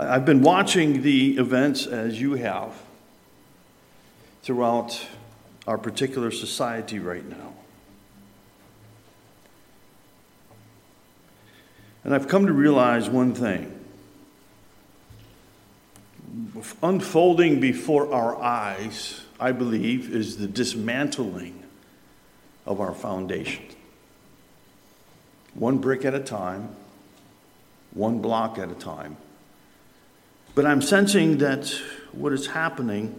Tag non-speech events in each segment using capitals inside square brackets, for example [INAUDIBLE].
I've been watching the events as you have throughout our particular society right now. And I've come to realize one thing. Unfolding before our eyes, I believe, is the dismantling of our foundation. One brick at a time, one block at a time. But I'm sensing that what is happening,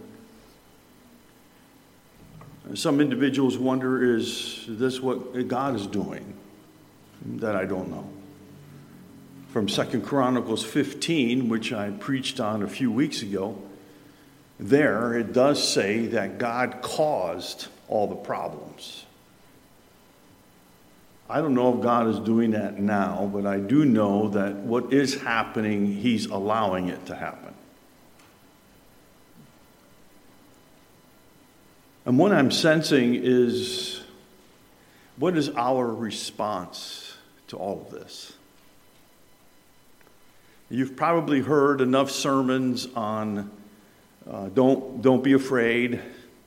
some individuals wonder is this what God is doing? That I don't know. From Second Chronicles 15, which I preached on a few weeks ago, there it does say that God caused all the problems. I don't know if God is doing that now, but I do know that what is happening, He's allowing it to happen. And what I'm sensing is what is our response to all of this? You've probably heard enough sermons on uh, don't, don't be afraid.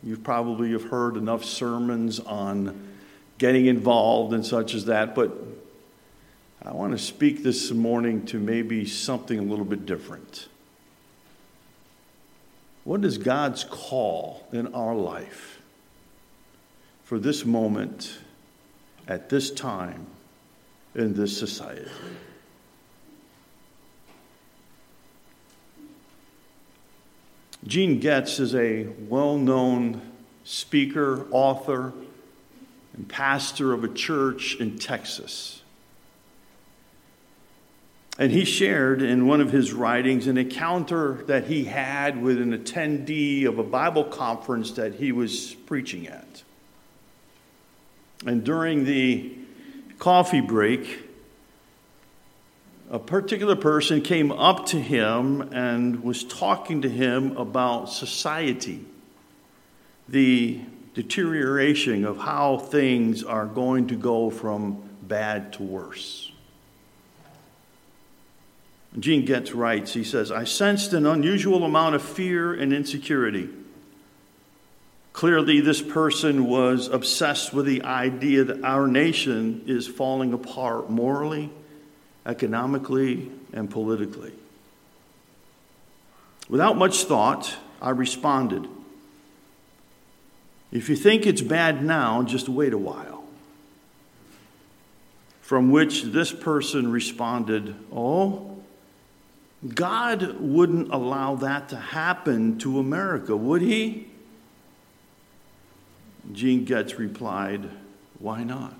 You've probably have heard enough sermons on getting involved and such as that, but I want to speak this morning to maybe something a little bit different. What is God's call in our life for this moment, at this time, in this society? Gene Getz is a well known speaker, author, and pastor of a church in Texas. And he shared in one of his writings an encounter that he had with an attendee of a Bible conference that he was preaching at. And during the coffee break, a particular person came up to him and was talking to him about society, the deterioration of how things are going to go from bad to worse. Gene Getz writes, he says, I sensed an unusual amount of fear and insecurity. Clearly, this person was obsessed with the idea that our nation is falling apart morally, economically, and politically. Without much thought, I responded. If you think it's bad now, just wait a while. From which this person responded, Oh, God wouldn't allow that to happen to America, would he? Gene Getz replied, Why not?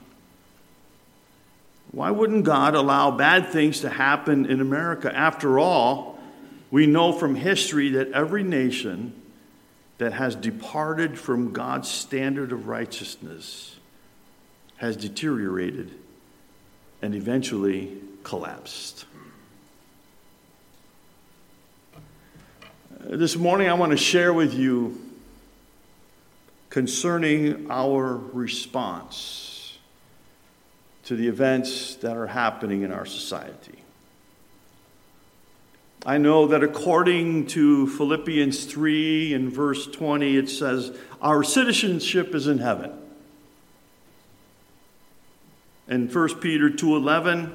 Why wouldn't God allow bad things to happen in America? After all, we know from history that every nation that has departed from God's standard of righteousness has deteriorated and eventually collapsed. Uh, this morning, I want to share with you concerning our response to the events that are happening in our society. I know that according to Philippians 3 and verse 20, it says, Our citizenship is in heaven. In 1 Peter 2:11,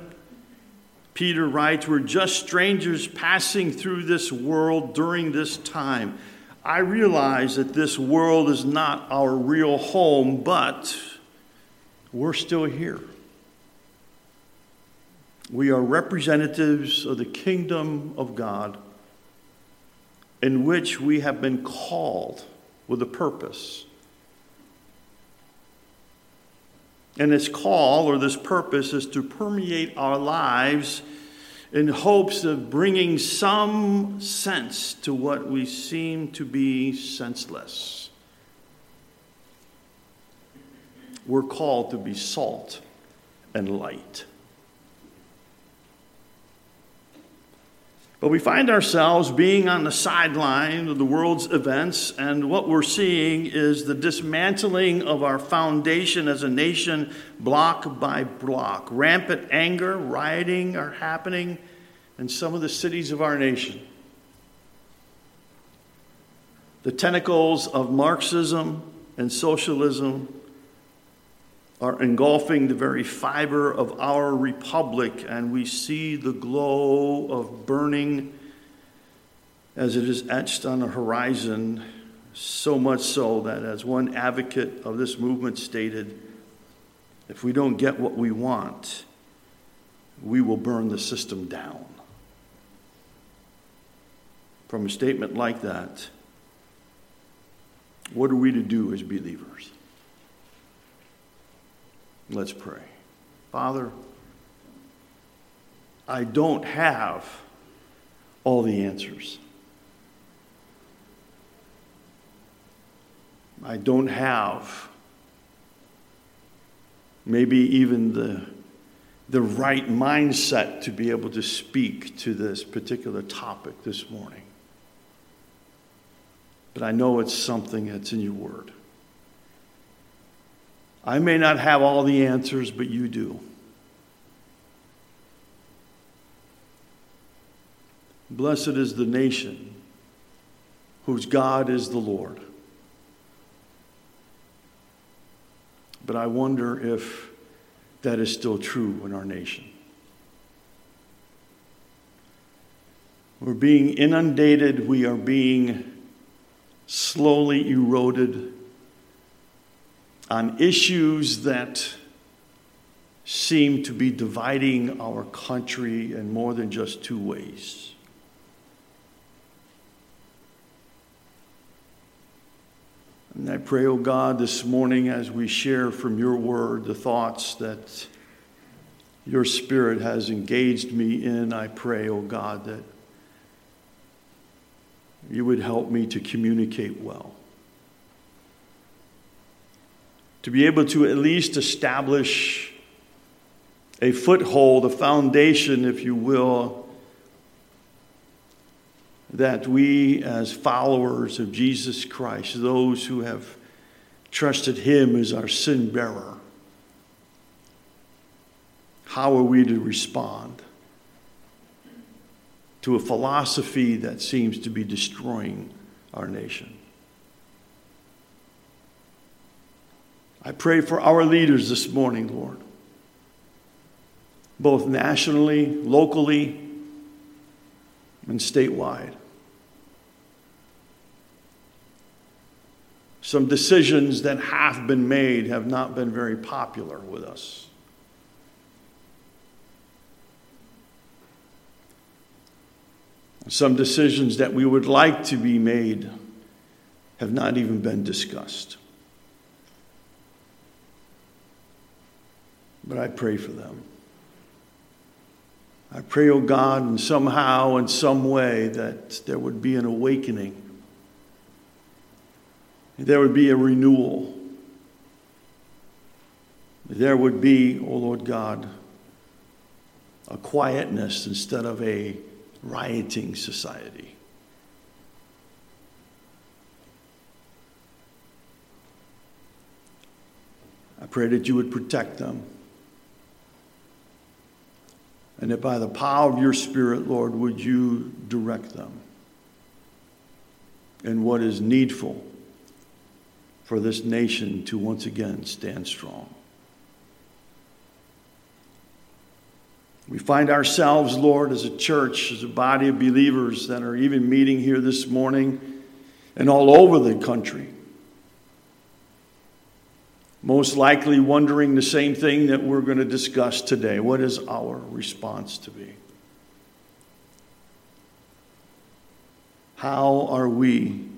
Peter writes, We're just strangers passing through this world during this time. I realize that this world is not our real home, but we're still here. We are representatives of the kingdom of God in which we have been called with a purpose. And this call or this purpose is to permeate our lives in hopes of bringing some sense to what we seem to be senseless. We're called to be salt and light. But we find ourselves being on the sideline of the world's events, and what we're seeing is the dismantling of our foundation as a nation, block by block. Rampant anger, rioting are happening, in some of the cities of our nation. The tentacles of Marxism and socialism are engulfing the very fiber of our republic, and we see the glow of burning as it is etched on the horizon, so much so that, as one advocate of this movement stated, if we don't get what we want, we will burn the system down. From a statement like that, what are we to do as believers? Let's pray. Father, I don't have all the answers. I don't have maybe even the, the right mindset to be able to speak to this particular topic this morning. But I know it's something that's in your word. I may not have all the answers, but you do. Blessed is the nation whose God is the Lord. But I wonder if that is still true in our nation. We're being inundated, we are being slowly eroded on issues that seem to be dividing our country in more than just two ways. And I pray, O oh God, this morning as we share from your word the thoughts that your spirit has engaged me in, I pray, O oh God, that you would help me to communicate well. To be able to at least establish a foothold, a foundation, if you will, that we, as followers of Jesus Christ, those who have trusted Him as our sin bearer, how are we to respond to a philosophy that seems to be destroying our nation? I pray for our leaders this morning, Lord, both nationally, locally, and statewide. Some decisions that have been made have not been very popular with us. Some decisions that we would like to be made have not even been discussed. But I pray for them. I pray, oh God, and somehow, in some way, that there would be an awakening there would be a renewal. There would be, O oh Lord God, a quietness instead of a rioting society. I pray that you would protect them. And that by the power of your Spirit, Lord, would you direct them in what is needful for this nation to once again stand strong. We find ourselves, Lord, as a church, as a body of believers that are even meeting here this morning and all over the country. Most likely wondering the same thing that we're going to discuss today. What is our response to be? How are we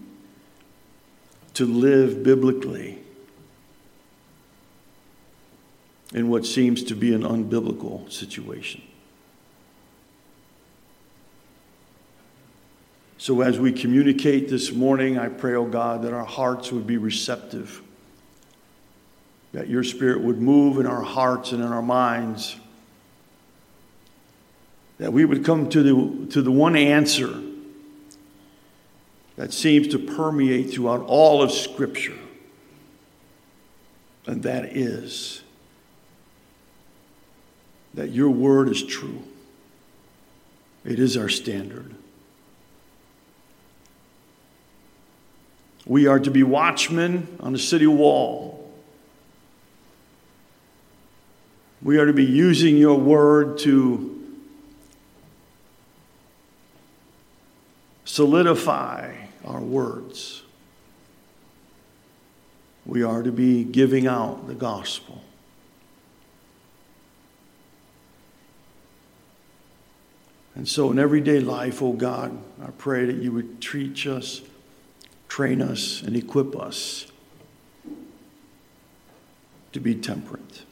to live biblically in what seems to be an unbiblical situation. So, as we communicate this morning, I pray, oh God, that our hearts would be receptive, that your spirit would move in our hearts and in our minds, that we would come to the, to the one answer that seems to permeate throughout all of Scripture. And that is that your word is true. It is our standard. We are to be watchmen on the city wall. We are to be using your word to solidify our words. We are to be giving out the gospel. And so, in everyday life, oh God, I pray that you would teach us, train us, and equip us to be temperate,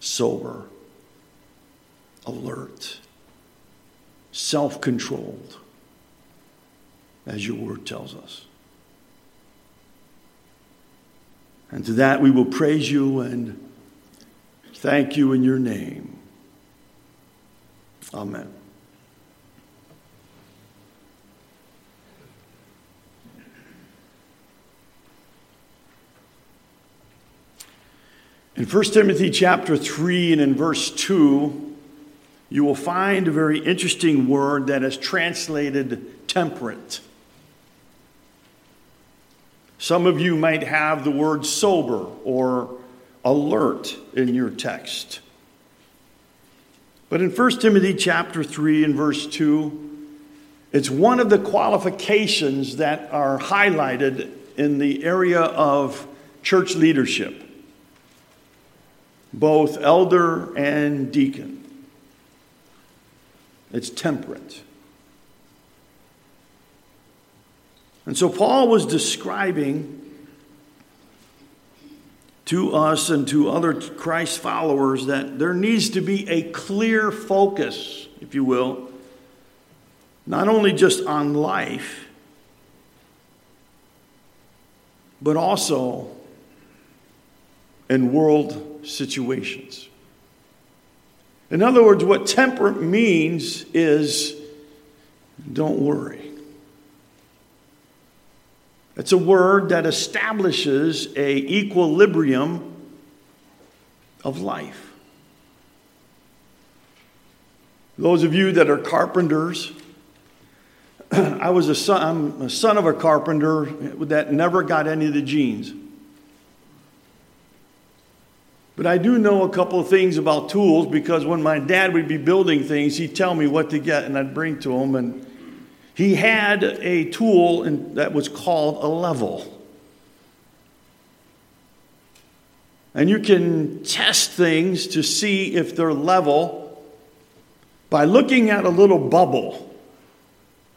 sober, alert, self controlled, as your word tells us. And to that we will praise you and thank you in your name. Amen. In 1 Timothy chapter 3 and in verse 2, you will find a very interesting word that is translated temperate. Some of you might have the word sober or alert in your text. But in 1 Timothy chapter 3 and verse 2, it's one of the qualifications that are highlighted in the area of church leadership both elder and deacon. It's temperate. And so Paul was describing to us and to other Christ followers that there needs to be a clear focus, if you will, not only just on life, but also in world situations. In other words, what temperate means is don't worry. It's a word that establishes a equilibrium of life. Those of you that are carpenters, [CLEARS THROAT] I was a son, I'm a son of a carpenter that never got any of the genes. But I do know a couple of things about tools because when my dad would be building things, he'd tell me what to get and I'd bring to him. And he had a tool that was called a level. And you can test things to see if they're level by looking at a little bubble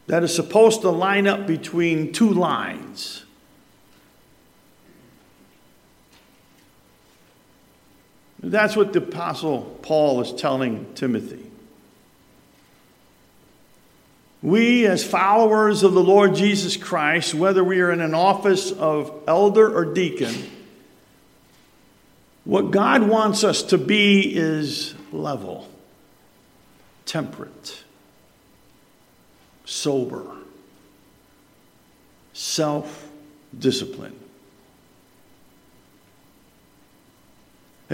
that is supposed to line up between two lines. That's what the Apostle Paul is telling Timothy. We, as followers of the Lord Jesus Christ, whether we are in an office of elder or deacon, what God wants us to be is level, temperate, sober, self disciplined.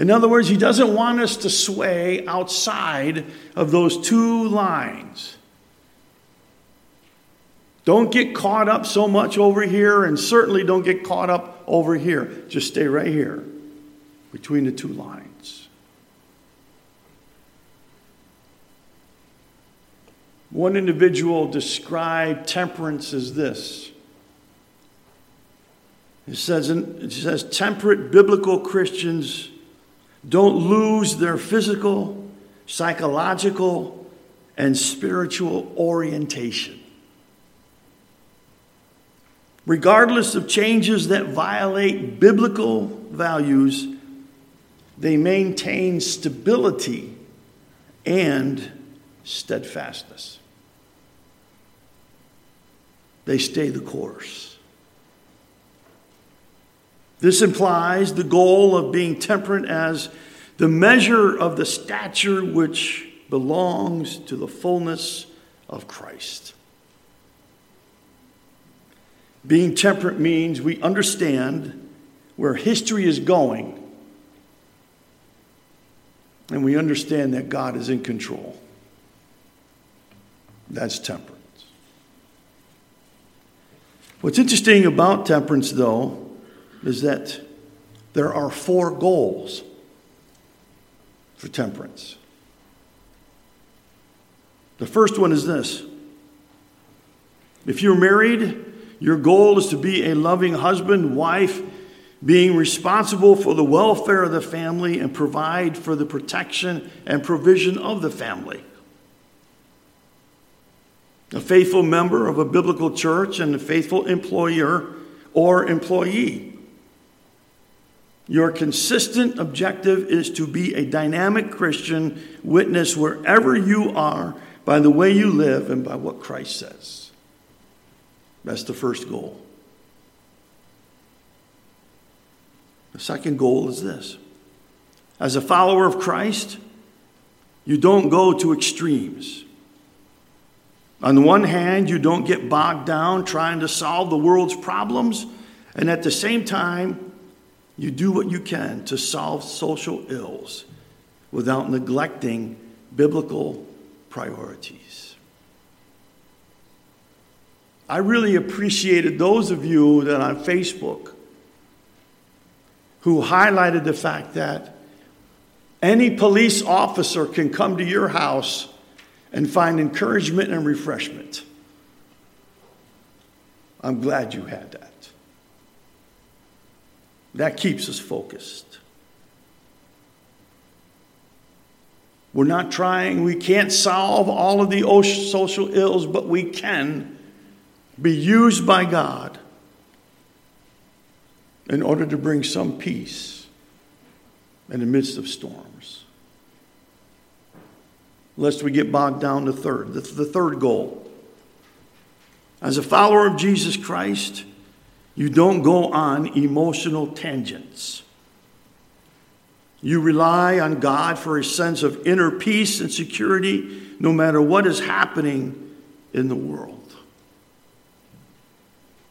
In other words, he doesn't want us to sway outside of those two lines. Don't get caught up so much over here, and certainly don't get caught up over here. Just stay right here between the two lines. One individual described temperance as this. It says, it says temperate biblical Christians don't lose their physical, psychological, and spiritual orientation. Regardless of changes that violate biblical values, they maintain stability and steadfastness. They stay the course. This implies the goal of being temperate as the measure of the stature which belongs to the fullness of Christ. Being temperate means we understand where history is going, and we understand that God is in control. That's temperance. What's interesting about temperance, though, is that there are four goals for temperance. The first one is this if you're married, your goal is to be a loving husband, wife, being responsible for the welfare of the family and provide for the protection and provision of the family. A faithful member of a biblical church and a faithful employer or employee. Your consistent objective is to be a dynamic Christian witness wherever you are by the way you live and by what Christ says. That's the first goal. The second goal is this as a follower of Christ, you don't go to extremes. On the one hand, you don't get bogged down trying to solve the world's problems, and at the same time, you do what you can to solve social ills without neglecting biblical priorities. I really appreciated those of you that on Facebook who highlighted the fact that any police officer can come to your house and find encouragement and refreshment. I'm glad you had that. That keeps us focused. We're not trying, we can't solve all of the social ills, but we can be used by God in order to bring some peace in the midst of storms. Lest we get bogged down to third. The, the third goal. As a follower of Jesus Christ, you don't go on emotional tangents. You rely on God for a sense of inner peace and security no matter what is happening in the world.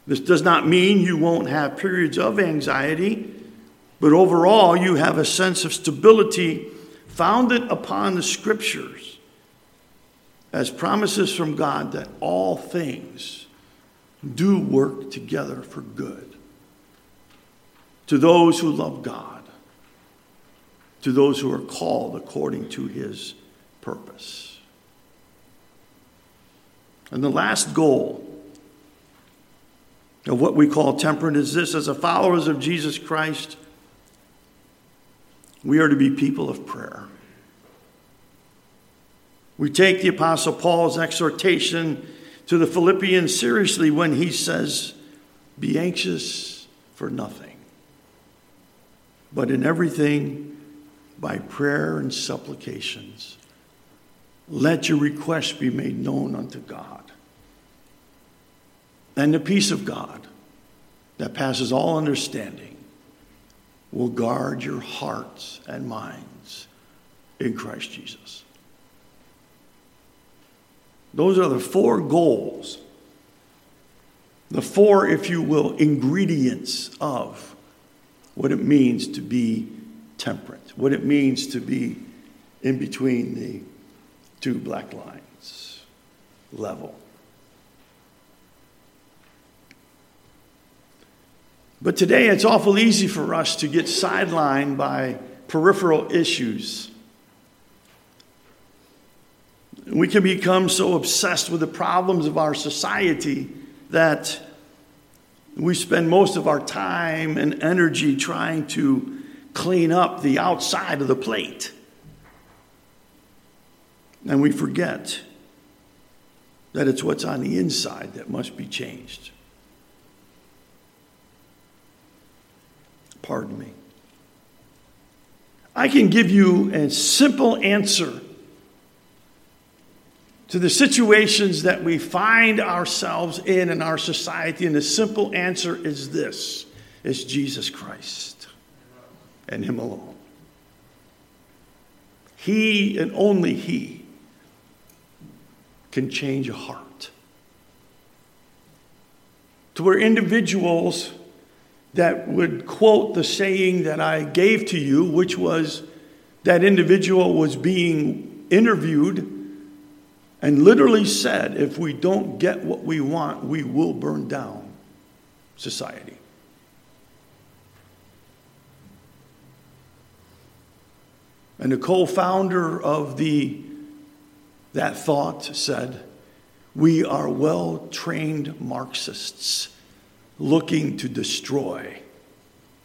This does not mean you won't have periods of anxiety, but overall, you have a sense of stability founded upon the scriptures as promises from God that all things do work together for good to those who love God, to those who are called according to his purpose. And the last goal of what we call temperance is this as a followers of Jesus Christ, we are to be people of prayer. We take the Apostle Paul's exhortation to the Philippians seriously when he says, Be anxious for nothing, but in everything by prayer and supplications. Let your requests be made known unto God. And the peace of God that passes all understanding will guard your hearts and minds in Christ Jesus. Those are the four goals, the four, if you will, ingredients of what it means to be temperate, what it means to be in between the two black lines level. But today it's awful easy for us to get sidelined by peripheral issues. We can become so obsessed with the problems of our society that we spend most of our time and energy trying to clean up the outside of the plate. And we forget that it's what's on the inside that must be changed. Pardon me. I can give you a simple answer to the situations that we find ourselves in in our society, and the simple answer is this it's Jesus Christ and Him alone. He and only He can change a heart. To where individuals that would quote the saying that I gave to you, which was that individual was being interviewed and literally said, if we don't get what we want, we will burn down society. And the co-founder of the that thought said, "We are well-trained Marxists looking to destroy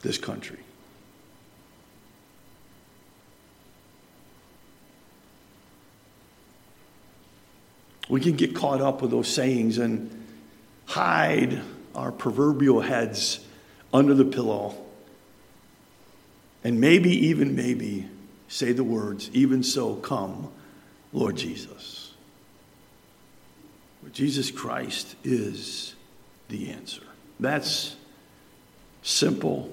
this country." We can get caught up with those sayings and hide our proverbial heads under the pillow. And maybe, even maybe, say the words, Even so, come, Lord Jesus. Jesus Christ is the answer. That's simple,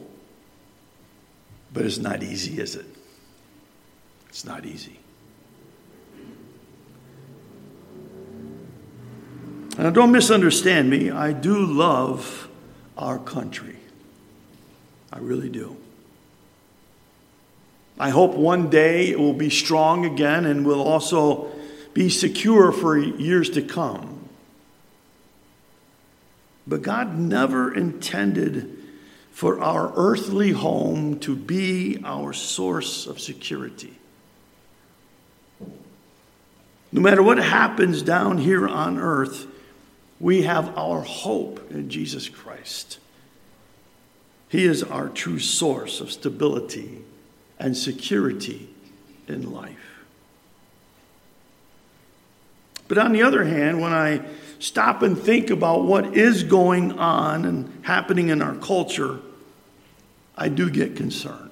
but it's not easy, is it? It's not easy. And don't misunderstand me, I do love our country. I really do. I hope one day it will be strong again and will also be secure for years to come. But God never intended for our earthly home to be our source of security. No matter what happens down here on earth, we have our hope in Jesus Christ. He is our true source of stability and security in life. But on the other hand, when I stop and think about what is going on and happening in our culture, I do get concerned.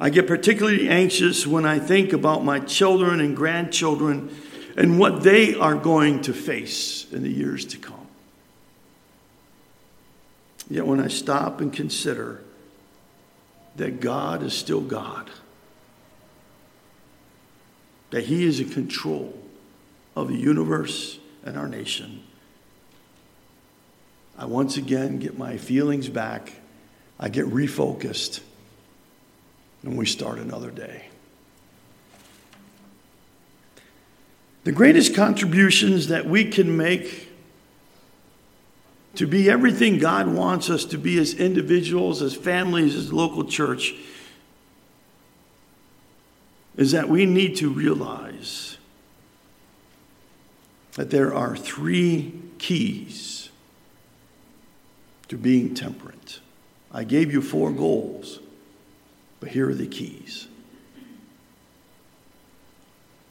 I get particularly anxious when I think about my children and grandchildren and what they are going to face in the years to come. Yet when I stop and consider that God is still God, that He is in control of the universe and our nation, I once again get my feelings back. I get refocused, and we start another day. The greatest contributions that we can make to be everything God wants us to be as individuals, as families, as local church, is that we need to realize that there are three keys to being temperate. I gave you four goals, but here are the keys.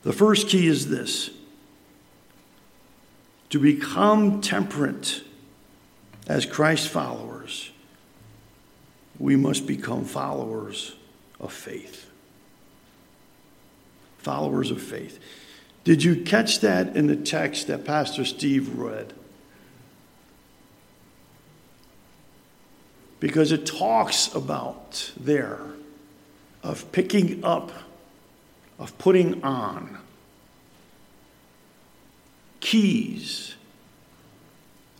The first key is this to become temperate as Christ followers, we must become followers of faith. Followers of faith. Did you catch that in the text that Pastor Steve read? Because it talks about there of picking up of putting on keys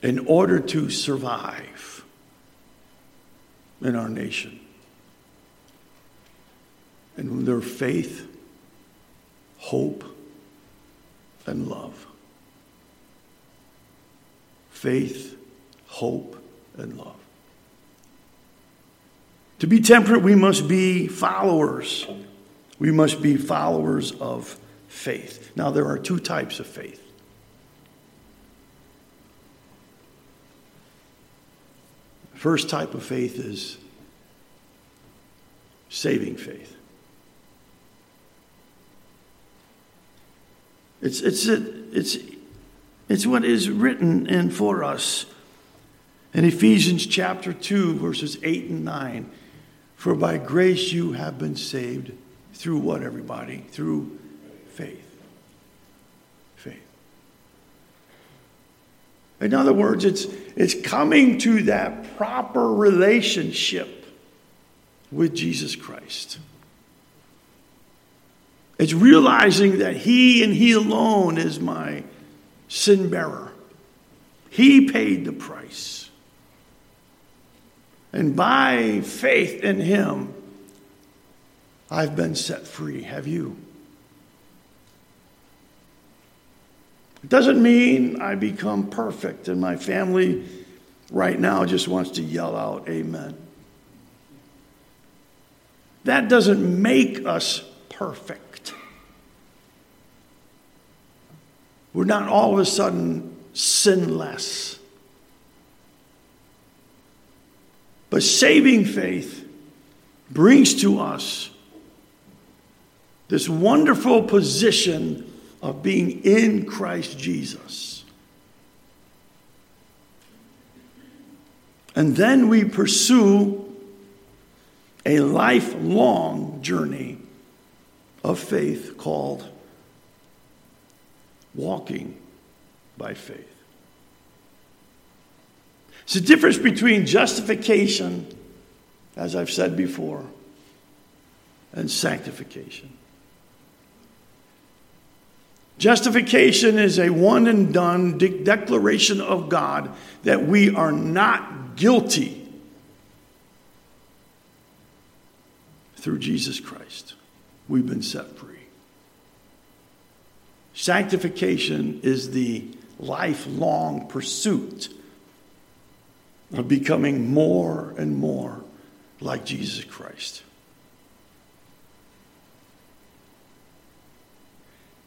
in order to survive in our nation. And their faith, hope, and love. Faith, hope, and love. To be temperate, we must be followers we must be followers of faith. Now, there are two types of faith. First type of faith is saving faith. It's, it's, it's, it's what is written in for us in Ephesians chapter 2, verses 8 and 9. For by grace you have been saved through what, everybody? Through faith. Faith. In other words, it's, it's coming to that proper relationship with Jesus Christ. It's realizing that He and He alone is my sin bearer. He paid the price. And by faith in Him, I've been set free. Have you? It doesn't mean I become perfect and my family right now just wants to yell out, Amen. That doesn't make us perfect. We're not all of a sudden sinless. But saving faith brings to us this wonderful position of being in Christ Jesus. And then we pursue a lifelong journey of faith called walking by faith. It's the difference between justification, as I've said before, and sanctification. Justification is a one and done de- declaration of God that we are not guilty through Jesus Christ. We've been set free. Sanctification is the lifelong pursuit of becoming more and more like Jesus Christ.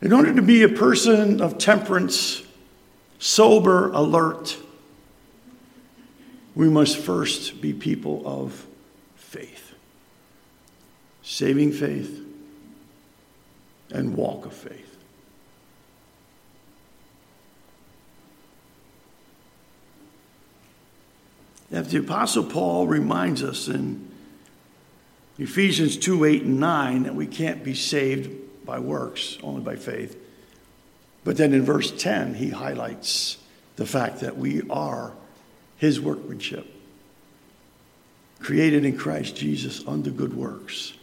In order to be a person of temperance, sober, alert, we must first be people of faith. Saving faith and walk of faith. If the Apostle Paul reminds us in Ephesians 2 8 and 9 that we can't be saved by works, only by faith. But then in verse 10, he highlights the fact that we are his workmanship, created in Christ Jesus unto good works,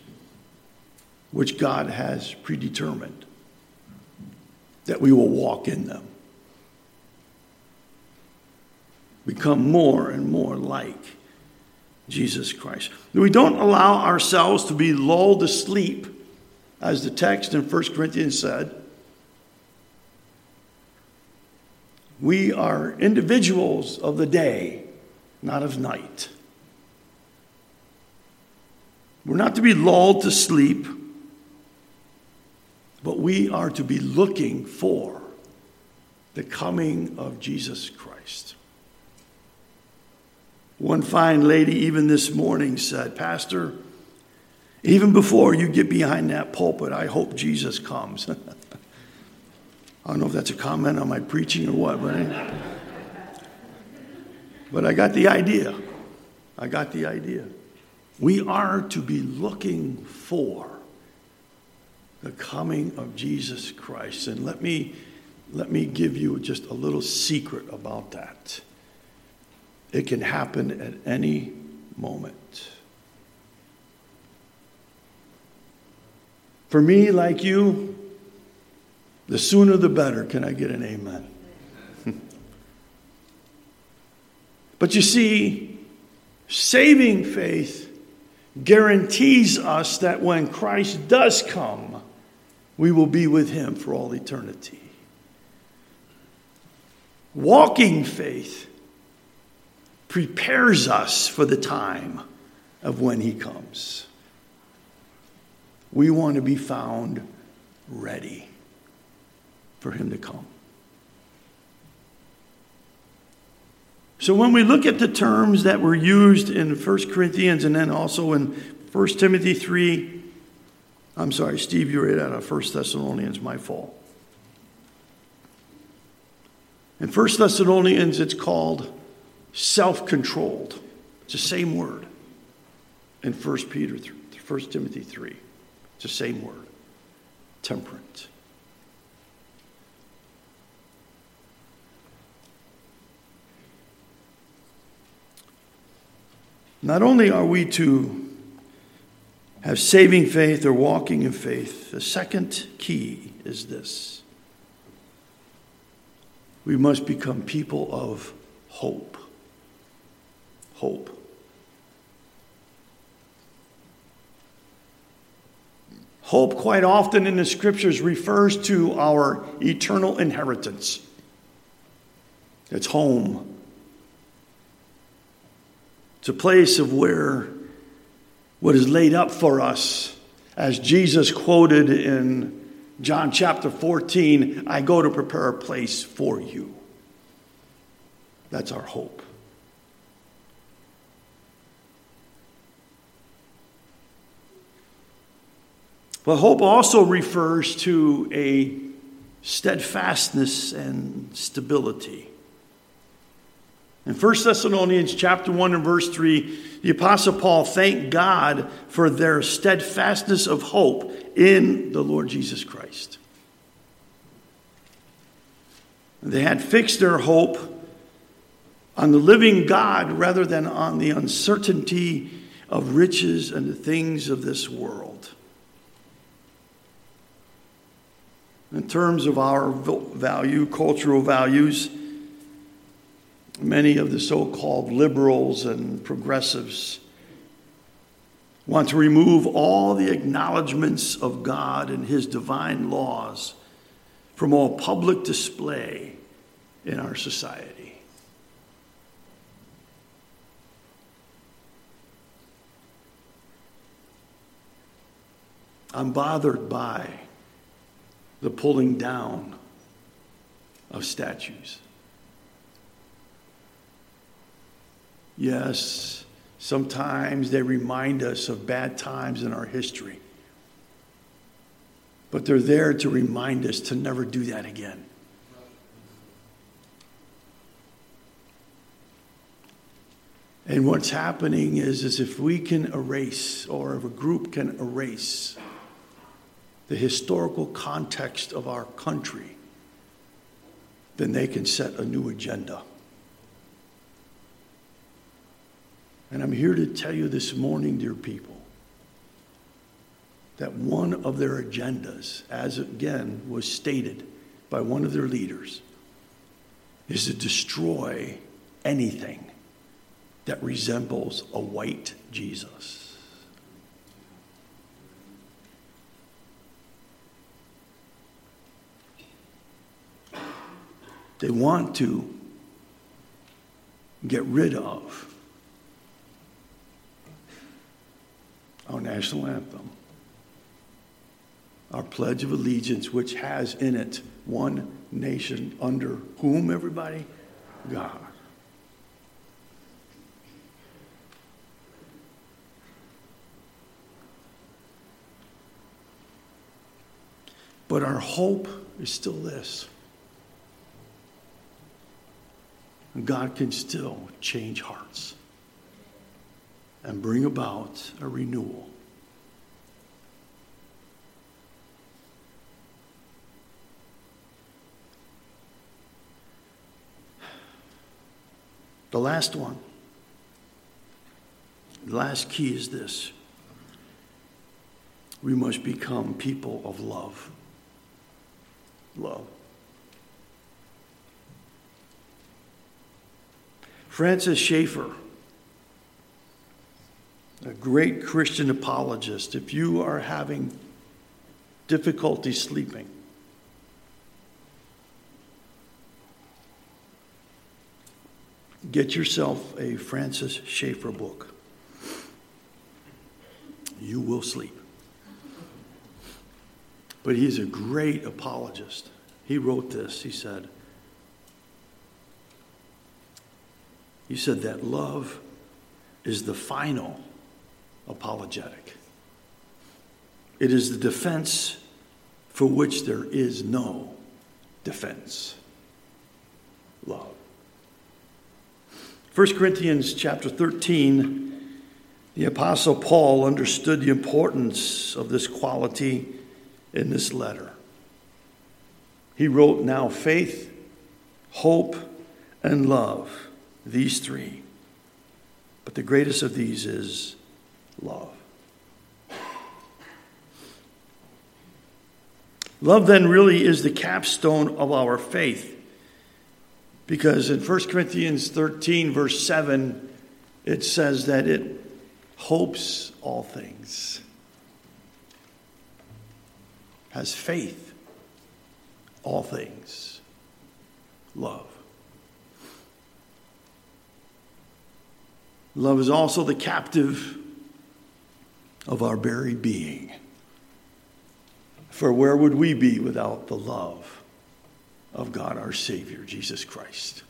which God has predetermined that we will walk in them. Become more and more like Jesus Christ. We don't allow ourselves to be lulled to sleep as the text in 1 Corinthians said. We are individuals of the day, not of night. We're not to be lulled to sleep, but we are to be looking for the coming of Jesus Christ. One fine lady, even this morning, said, Pastor, even before you get behind that pulpit, I hope Jesus comes. [LAUGHS] I don't know if that's a comment on my preaching or what, but, I, but I got the idea. I got the idea. We are to be looking for the coming of Jesus Christ. And let me, let me give you just a little secret about that. It can happen at any moment. For me, like you, the sooner the better. Can I get an amen? [LAUGHS] but you see, saving faith guarantees us that when Christ does come, we will be with him for all eternity. Walking faith prepares us for the time of when he comes. We want to be found ready for Him to come. So when we look at the terms that were used in 1 Corinthians and then also in 1 Timothy 3, I'm sorry, Steve, you read out of 1 Thessalonians, my fault. In 1 Thessalonians, it's called self controlled. It's the same word in 1 Peter, 1 Timothy 3. It's the same word temperate. Not only are we to have saving faith or walking in faith, the second key is this we must become people of hope. Hope. Hope, quite often in the scriptures, refers to our eternal inheritance. It's home. It's a place of where what is laid up for us, as Jesus quoted in John chapter 14 I go to prepare a place for you. That's our hope. But hope also refers to a steadfastness and stability. In 1 Thessalonians chapter 1 and verse 3, the apostle Paul thanked God for their steadfastness of hope in the Lord Jesus Christ. They had fixed their hope on the living God rather than on the uncertainty of riches and the things of this world. In terms of our value, cultural values, many of the so called liberals and progressives want to remove all the acknowledgments of God and His divine laws from all public display in our society. I'm bothered by the pulling down of statues. Yes, sometimes they remind us of bad times in our history. But they're there to remind us to never do that again. And what's happening is, is if we can erase, or if a group can erase, the historical context of our country, then they can set a new agenda. And I'm here to tell you this morning, dear people, that one of their agendas, as again was stated by one of their leaders, is to destroy anything that resembles a white Jesus. They want to get rid of our national anthem, our Pledge of Allegiance, which has in it one nation under whom, everybody? God. But our hope is still this God can still change hearts and bring about a renewal. The last one, the last key is this we must become people of love. Love. Francis Schaeffer a great Christian apologist, if you are having difficulty sleeping, get yourself a Francis Schaeffer book. You will sleep. But he's a great apologist. He wrote this. He said, he said that love is the final apologetic. It is the defense for which there is no defense. Love. 1 Corinthians chapter 13, the Apostle Paul understood the importance of this quality in this letter. He wrote, Now faith, hope, and love, these three. But the greatest of these is love. Love then really is the capstone of our faith. Because in 1 Corinthians 13, verse 7, it says that it hopes all things. has faith, all things, love. Love is also the captive of our very being. For where would we be without the love of God our Savior, Jesus Christ?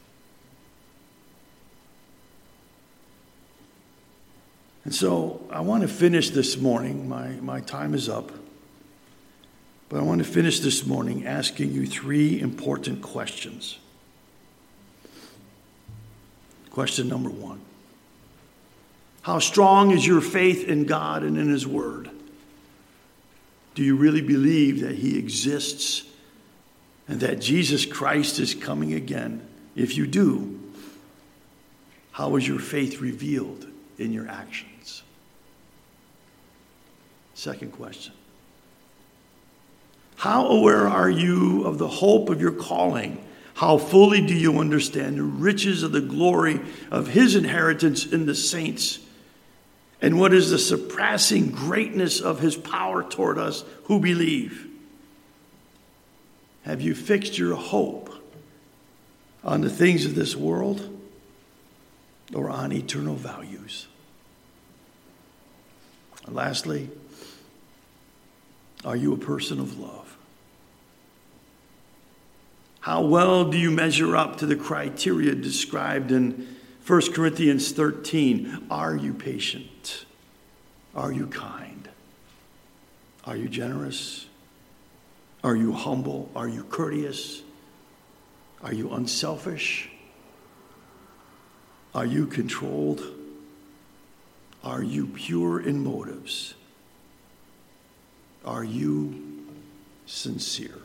And so I want to finish this morning. My, my time is up. But I want to finish this morning asking you three important questions. Question number one How strong is your faith in God and in His Word? Do you really believe that He exists and that Jesus Christ is coming again? If you do, how is your faith revealed in your actions? Second question How aware are you of the hope of your calling? How fully do you understand the riches of the glory of his inheritance in the saints? And what is the surpassing greatness of his power toward us who believe? Have you fixed your hope on the things of this world or on eternal values? And lastly, are you a person of love? How well do you measure up to the criteria described in 1 Corinthians 13? Are you patient? Are you kind? Are you generous? Are you humble? Are you courteous? Are you unselfish? Are you controlled? Are you pure in motives? Are you sincere?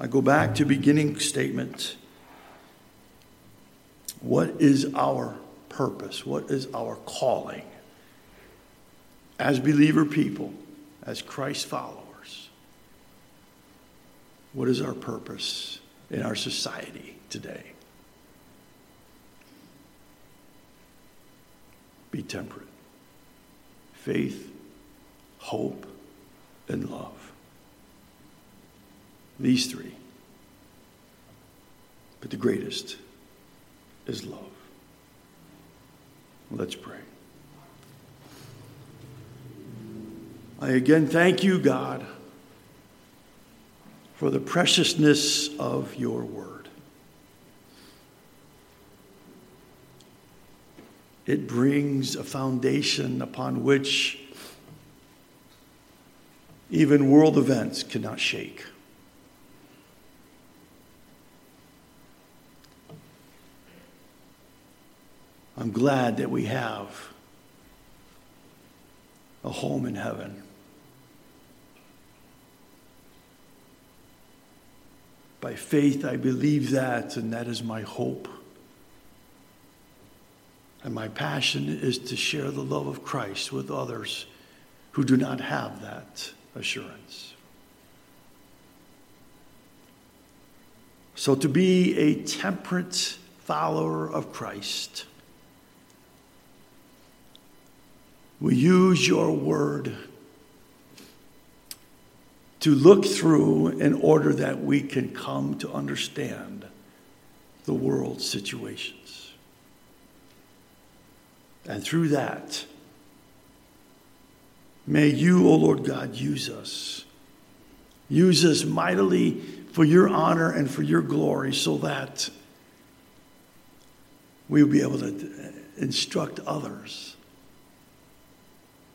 I go back to beginning statement. What is our purpose? What is our calling as believer people, as Christ followers? What is our purpose in our society today? be temperate. Faith, hope, and love. These three. But the greatest is love. Let's pray. I again thank you, God, for the preciousness of your word. It brings a foundation upon which even world events cannot shake. I'm glad that we have a home in heaven. By faith, I believe that, and that is my hope. And my passion is to share the love of Christ with others who do not have that assurance. So, to be a temperate follower of Christ, we use your word to look through in order that we can come to understand the world's situations. And through that, may you, O oh Lord God, use us. Use us mightily for your honor and for your glory so that we will be able to instruct others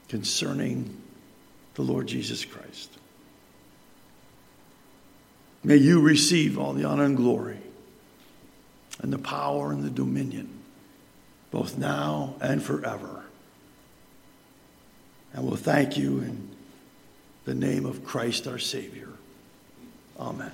concerning the Lord Jesus Christ. May you receive all the honor and glory and the power and the dominion both now and forever. And we'll thank you in the name of Christ our Savior. Amen.